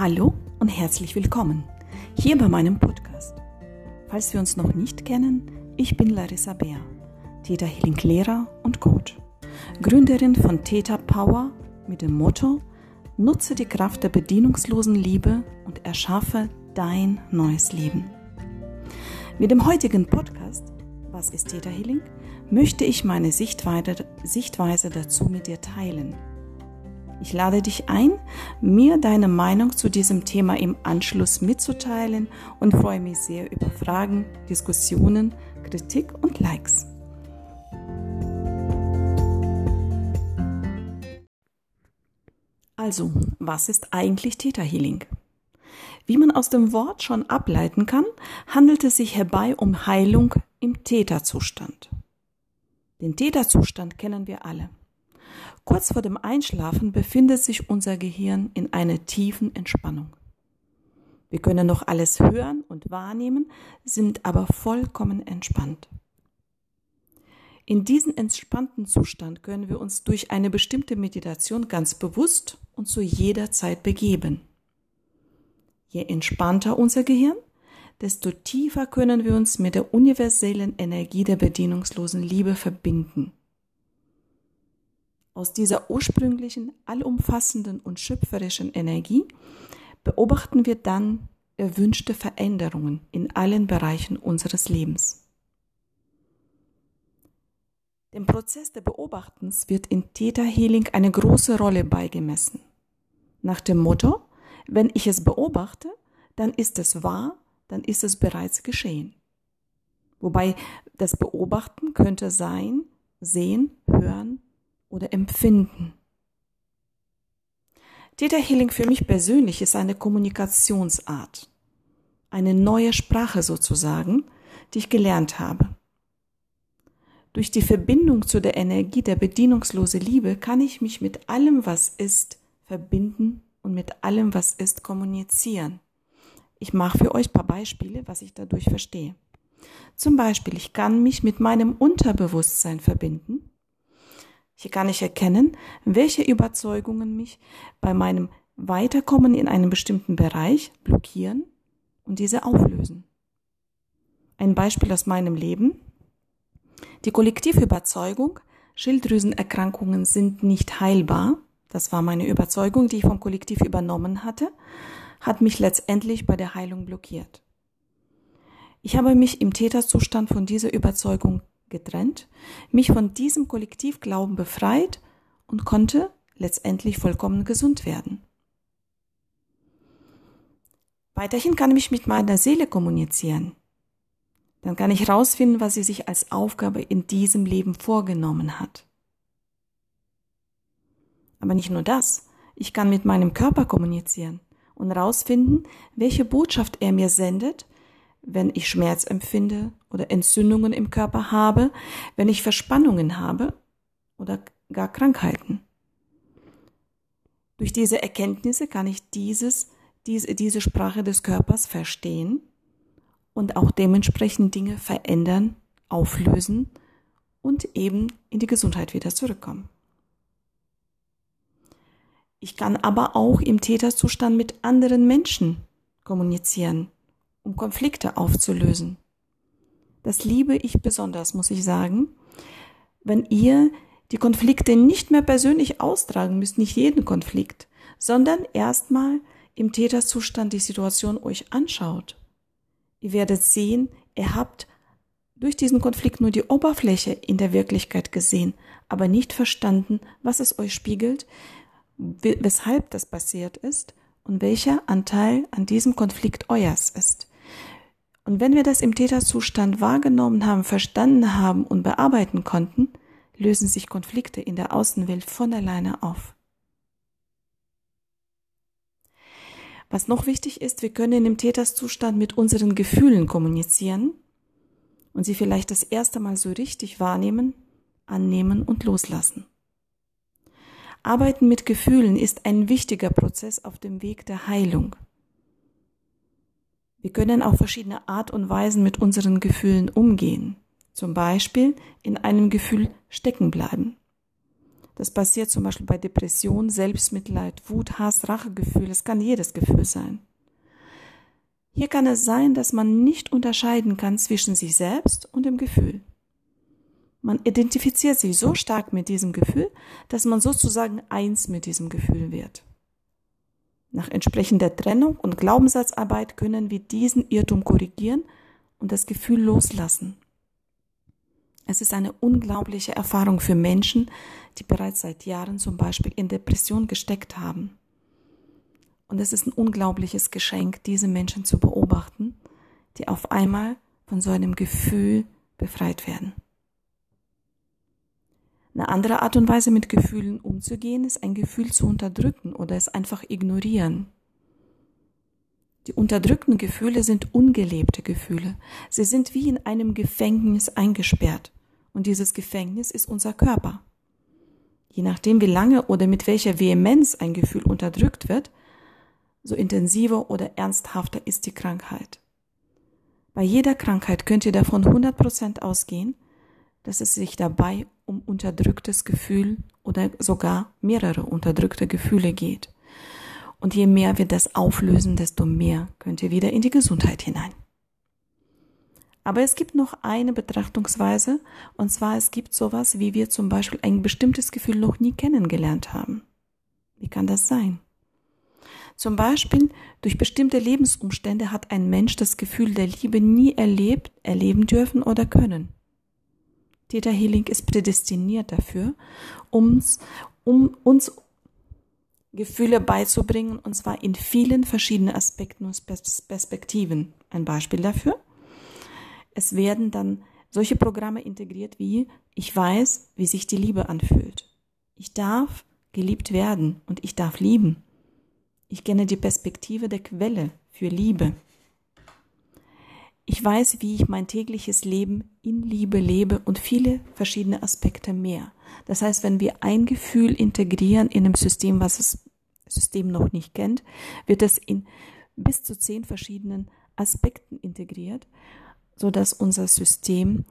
Hallo und herzlich willkommen hier bei meinem Podcast. Falls wir uns noch nicht kennen, ich bin Larissa Bär, Theta Healing Lehrer und Coach, Gründerin von Theta Power mit dem Motto Nutze die Kraft der bedienungslosen Liebe und erschaffe dein neues Leben. Mit dem heutigen Podcast Was ist Theta Healing? möchte ich meine Sichtweise, Sichtweise dazu mit dir teilen ich lade dich ein, mir deine Meinung zu diesem Thema im Anschluss mitzuteilen und freue mich sehr über Fragen, Diskussionen, Kritik und Likes. Also, was ist eigentlich Theta Healing? Wie man aus dem Wort schon ableiten kann, handelt es sich herbei um Heilung im Theta-Zustand. Den Theta-Zustand kennen wir alle. Kurz vor dem Einschlafen befindet sich unser Gehirn in einer tiefen Entspannung. Wir können noch alles hören und wahrnehmen, sind aber vollkommen entspannt. In diesen entspannten Zustand können wir uns durch eine bestimmte Meditation ganz bewusst und zu jeder Zeit begeben. Je entspannter unser Gehirn, desto tiefer können wir uns mit der universellen Energie der bedienungslosen Liebe verbinden. Aus dieser ursprünglichen, allumfassenden und schöpferischen Energie beobachten wir dann erwünschte Veränderungen in allen Bereichen unseres Lebens. Dem Prozess der Beobachtens wird in Theta Healing eine große Rolle beigemessen. Nach dem Motto, wenn ich es beobachte, dann ist es wahr, dann ist es bereits geschehen. Wobei das Beobachten könnte sein, sehen, hören, oder empfinden. Theta Healing für mich persönlich ist eine Kommunikationsart, eine neue Sprache sozusagen, die ich gelernt habe. Durch die Verbindung zu der Energie der bedienungslose Liebe kann ich mich mit allem, was ist, verbinden und mit allem, was ist, kommunizieren. Ich mache für euch ein paar Beispiele, was ich dadurch verstehe. Zum Beispiel, ich kann mich mit meinem Unterbewusstsein verbinden hier kann ich erkennen, welche Überzeugungen mich bei meinem Weiterkommen in einem bestimmten Bereich blockieren und diese auflösen. Ein Beispiel aus meinem Leben. Die Kollektivüberzeugung, Schilddrüsenerkrankungen sind nicht heilbar, das war meine Überzeugung, die ich vom Kollektiv übernommen hatte, hat mich letztendlich bei der Heilung blockiert. Ich habe mich im Täterzustand von dieser Überzeugung getrennt, mich von diesem Kollektivglauben befreit und konnte letztendlich vollkommen gesund werden. Weiterhin kann ich mit meiner Seele kommunizieren. Dann kann ich herausfinden, was sie sich als Aufgabe in diesem Leben vorgenommen hat. Aber nicht nur das. Ich kann mit meinem Körper kommunizieren und herausfinden, welche Botschaft er mir sendet wenn ich Schmerz empfinde oder Entzündungen im Körper habe, wenn ich Verspannungen habe oder gar Krankheiten. Durch diese Erkenntnisse kann ich dieses, diese, diese Sprache des Körpers verstehen und auch dementsprechend Dinge verändern, auflösen und eben in die Gesundheit wieder zurückkommen. Ich kann aber auch im Täterzustand mit anderen Menschen kommunizieren um Konflikte aufzulösen. Das liebe ich besonders, muss ich sagen. Wenn ihr die Konflikte nicht mehr persönlich austragen müsst, nicht jeden Konflikt, sondern erstmal im Täterzustand die Situation euch anschaut. Ihr werdet sehen, ihr habt durch diesen Konflikt nur die Oberfläche in der Wirklichkeit gesehen, aber nicht verstanden, was es euch spiegelt, weshalb das passiert ist und welcher Anteil an diesem Konflikt euers ist. Und wenn wir das im Täterzustand wahrgenommen haben, verstanden haben und bearbeiten konnten, lösen sich Konflikte in der Außenwelt von alleine auf. Was noch wichtig ist, wir können im Täterszustand mit unseren Gefühlen kommunizieren und sie vielleicht das erste Mal so richtig wahrnehmen, annehmen und loslassen. Arbeiten mit Gefühlen ist ein wichtiger Prozess auf dem Weg der Heilung. Wir können auf verschiedene Art und Weisen mit unseren Gefühlen umgehen. Zum Beispiel in einem Gefühl stecken bleiben. Das passiert zum Beispiel bei Depression, Selbstmitleid, Wut, Hass, Rachegefühl. Es kann jedes Gefühl sein. Hier kann es sein, dass man nicht unterscheiden kann zwischen sich selbst und dem Gefühl. Man identifiziert sich so stark mit diesem Gefühl, dass man sozusagen eins mit diesem Gefühl wird. Nach entsprechender Trennung und Glaubenssatzarbeit können wir diesen Irrtum korrigieren und das Gefühl loslassen. Es ist eine unglaubliche Erfahrung für Menschen, die bereits seit Jahren zum Beispiel in Depression gesteckt haben. Und es ist ein unglaubliches Geschenk, diese Menschen zu beobachten, die auf einmal von so einem Gefühl befreit werden. Eine andere Art und Weise, mit Gefühlen umzugehen, ist ein Gefühl zu unterdrücken oder es einfach ignorieren. Die unterdrückten Gefühle sind ungelebte Gefühle. Sie sind wie in einem Gefängnis eingesperrt. Und dieses Gefängnis ist unser Körper. Je nachdem, wie lange oder mit welcher Vehemenz ein Gefühl unterdrückt wird, so intensiver oder ernsthafter ist die Krankheit. Bei jeder Krankheit könnt ihr davon 100% ausgehen, dass es sich dabei um unterdrücktes Gefühl oder sogar mehrere unterdrückte Gefühle geht. Und je mehr wir das auflösen, desto mehr könnt ihr wieder in die Gesundheit hinein. Aber es gibt noch eine Betrachtungsweise, und zwar es gibt sowas, wie wir zum Beispiel ein bestimmtes Gefühl noch nie kennengelernt haben. Wie kann das sein? Zum Beispiel durch bestimmte Lebensumstände hat ein Mensch das Gefühl der Liebe nie erlebt, erleben dürfen oder können. Theta Healing ist prädestiniert dafür, ums, um uns Gefühle beizubringen, und zwar in vielen verschiedenen Aspekten und Perspektiven. Ein Beispiel dafür. Es werden dann solche Programme integriert wie, ich weiß, wie sich die Liebe anfühlt. Ich darf geliebt werden und ich darf lieben. Ich kenne die Perspektive der Quelle für Liebe. Ich weiß, wie ich mein tägliches Leben in Liebe lebe und viele verschiedene Aspekte mehr. Das heißt, wenn wir ein Gefühl integrieren in einem System, was das System noch nicht kennt, wird es in bis zu zehn verschiedenen Aspekten integriert, so dass unser System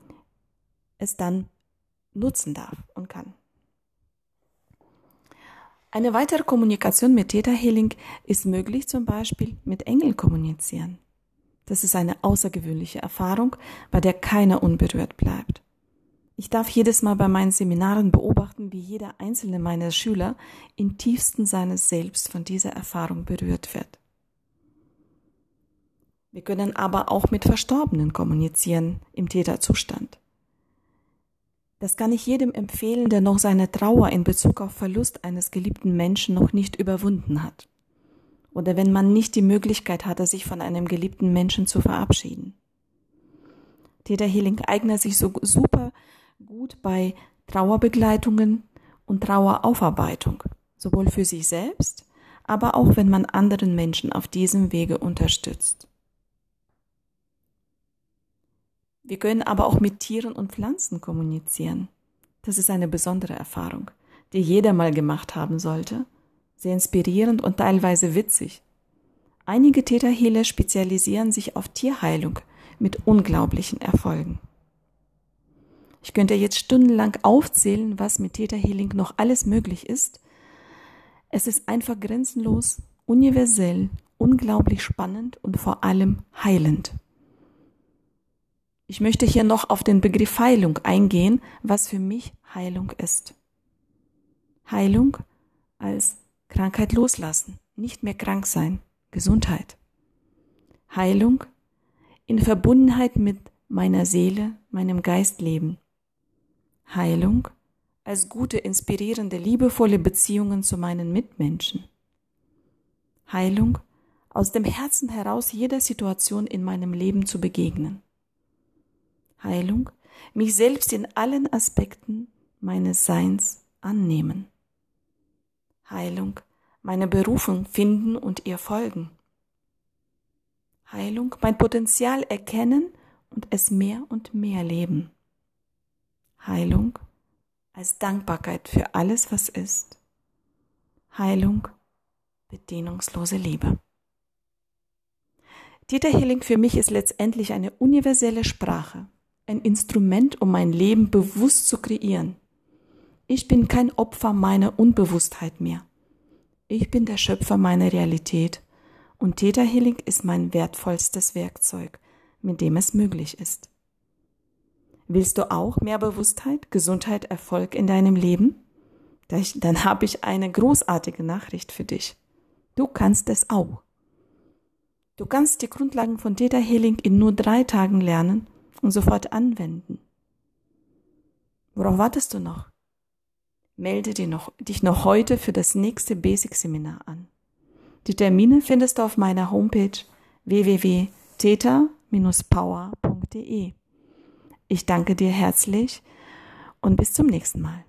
es dann nutzen darf und kann. Eine weitere Kommunikation mit Theta Healing ist möglich, zum Beispiel mit Engeln kommunizieren. Das ist eine außergewöhnliche Erfahrung, bei der keiner unberührt bleibt. Ich darf jedes Mal bei meinen Seminaren beobachten, wie jeder einzelne meiner Schüler im tiefsten seines Selbst von dieser Erfahrung berührt wird. Wir können aber auch mit Verstorbenen kommunizieren im Täterzustand. Das kann ich jedem empfehlen, der noch seine Trauer in Bezug auf Verlust eines geliebten Menschen noch nicht überwunden hat oder wenn man nicht die Möglichkeit hatte, sich von einem geliebten Menschen zu verabschieden. Theta Healing eignet sich so super gut bei Trauerbegleitungen und Traueraufarbeitung, sowohl für sich selbst, aber auch wenn man anderen Menschen auf diesem Wege unterstützt. Wir können aber auch mit Tieren und Pflanzen kommunizieren. Das ist eine besondere Erfahrung, die jeder mal gemacht haben sollte sehr inspirierend und teilweise witzig. Einige Täterhealer spezialisieren sich auf Tierheilung mit unglaublichen Erfolgen. Ich könnte jetzt stundenlang aufzählen, was mit Täterhealing noch alles möglich ist. Es ist einfach grenzenlos, universell, unglaublich spannend und vor allem heilend. Ich möchte hier noch auf den Begriff Heilung eingehen, was für mich Heilung ist. Heilung als Krankheit loslassen, nicht mehr krank sein, Gesundheit. Heilung in Verbundenheit mit meiner Seele, meinem Geist leben. Heilung als gute, inspirierende, liebevolle Beziehungen zu meinen Mitmenschen. Heilung aus dem Herzen heraus jeder Situation in meinem Leben zu begegnen. Heilung, mich selbst in allen Aspekten meines Seins annehmen. Heilung, meine Berufung finden und ihr folgen. Heilung, mein Potenzial erkennen und es mehr und mehr leben. Heilung als Dankbarkeit für alles, was ist. Heilung, bedingungslose Liebe. Dieter Healing für mich ist letztendlich eine universelle Sprache, ein Instrument, um mein Leben bewusst zu kreieren Ich bin kein Opfer meiner Unbewusstheit mehr. Ich bin der Schöpfer meiner Realität und Theta Healing ist mein wertvollstes Werkzeug, mit dem es möglich ist. Willst du auch mehr Bewusstheit, Gesundheit, Erfolg in deinem Leben? Dann habe ich eine großartige Nachricht für dich. Du kannst es auch. Du kannst die Grundlagen von Theta Healing in nur drei Tagen lernen und sofort anwenden. Worauf wartest du noch? Melde dich noch, dich noch heute für das nächste Basic-Seminar an. Die Termine findest du auf meiner Homepage www.theta-power.de. Ich danke dir herzlich und bis zum nächsten Mal.